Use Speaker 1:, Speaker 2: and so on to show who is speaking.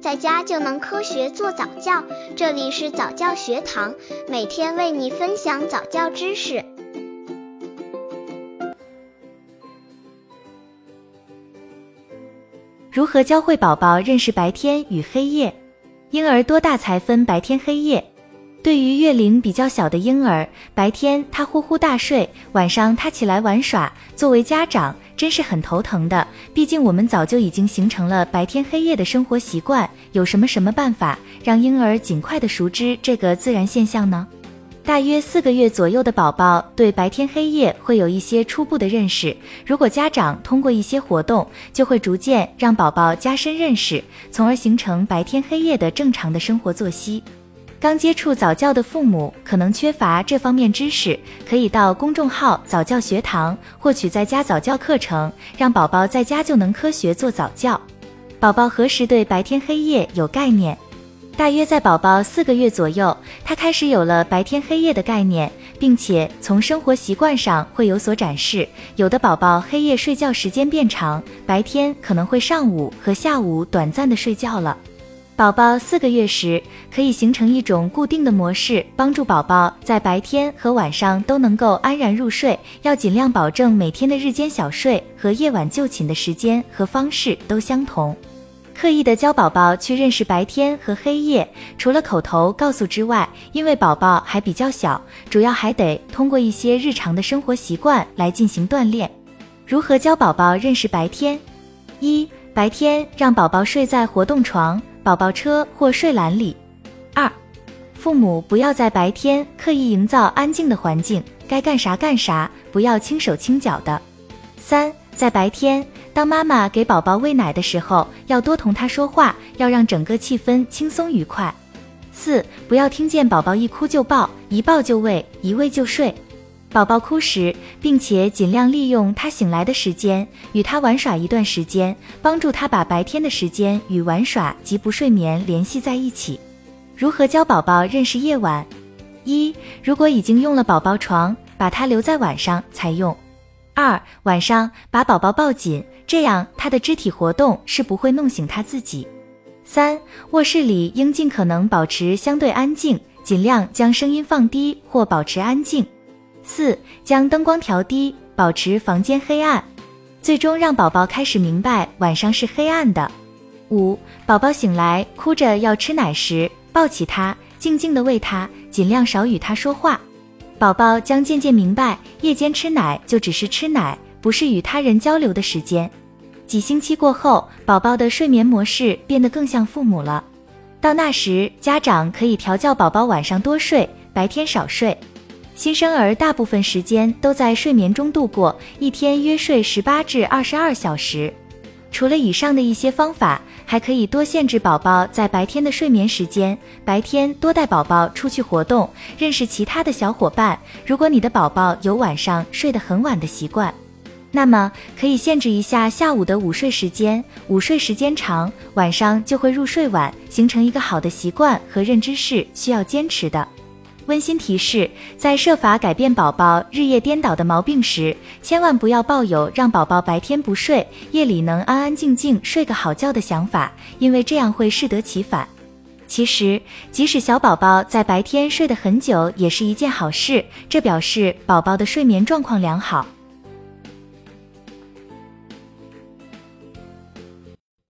Speaker 1: 在家就能科学做早教。这里是早教学堂，每天为你分享早教知识。
Speaker 2: 如何教会宝宝认识白天与黑夜？婴儿多大才分白天黑夜？对于月龄比较小的婴儿，白天他呼呼大睡，晚上他起来玩耍。作为家长，真是很头疼的。毕竟我们早就已经形成了白天黑夜的生活习惯。有什么什么办法让婴儿尽快的熟知这个自然现象呢？大约四个月左右的宝宝对白天黑夜会有一些初步的认识。如果家长通过一些活动，就会逐渐让宝宝加深认识，从而形成白天黑夜的正常的生活作息。刚接触早教的父母可能缺乏这方面知识，可以到公众号早教学堂获取在家早教课程，让宝宝在家就能科学做早教。宝宝何时对白天黑夜有概念？大约在宝宝四个月左右，他开始有了白天黑夜的概念，并且从生活习惯上会有所展示。有的宝宝黑夜睡觉时间变长，白天可能会上午和下午短暂的睡觉了。宝宝四个月时，可以形成一种固定的模式，帮助宝宝在白天和晚上都能够安然入睡。要尽量保证每天的日间小睡和夜晚就寝的时间和方式都相同。刻意的教宝宝去认识白天和黑夜，除了口头告诉之外，因为宝宝还比较小，主要还得通过一些日常的生活习惯来进行锻炼。如何教宝宝认识白天？一、白天让宝宝睡在活动床。宝宝车或睡篮里。二，父母不要在白天刻意营造安静的环境，该干啥干啥，不要轻手轻脚的。三，在白天，当妈妈给宝宝喂奶的时候，要多同他说话，要让整个气氛轻松愉快。四，不要听见宝宝一哭就抱，一抱就喂，一喂就睡。宝宝哭时，并且尽量利用他醒来的时间与他玩耍一段时间，帮助他把白天的时间与玩耍及不睡眠联系在一起。如何教宝宝认识夜晚？一、如果已经用了宝宝床，把它留在晚上才用。二、晚上把宝宝抱紧，这样他的肢体活动是不会弄醒他自己。三、卧室里应尽可能保持相对安静，尽量将声音放低或保持安静。四、将灯光调低，保持房间黑暗，最终让宝宝开始明白晚上是黑暗的。五、宝宝醒来哭着要吃奶时，抱起他，静静的喂他，尽量少与他说话。宝宝将渐渐明白，夜间吃奶就只是吃奶，不是与他人交流的时间。几星期过后，宝宝的睡眠模式变得更像父母了。到那时，家长可以调教宝宝晚上多睡，白天少睡。新生儿大部分时间都在睡眠中度过，一天约睡十八至二十二小时。除了以上的一些方法，还可以多限制宝宝在白天的睡眠时间，白天多带宝宝出去活动，认识其他的小伙伴。如果你的宝宝有晚上睡得很晚的习惯，那么可以限制一下下午的午睡时间。午睡时间长，晚上就会入睡晚，形成一个好的习惯和认知是需要坚持的。温馨提示：在设法改变宝宝日夜颠倒的毛病时，千万不要抱有让宝宝白天不睡，夜里能安安静静睡个好觉的想法，因为这样会适得其反。其实，即使小宝宝在白天睡得很久，也是一件好事，这表示宝宝的睡眠状况良好。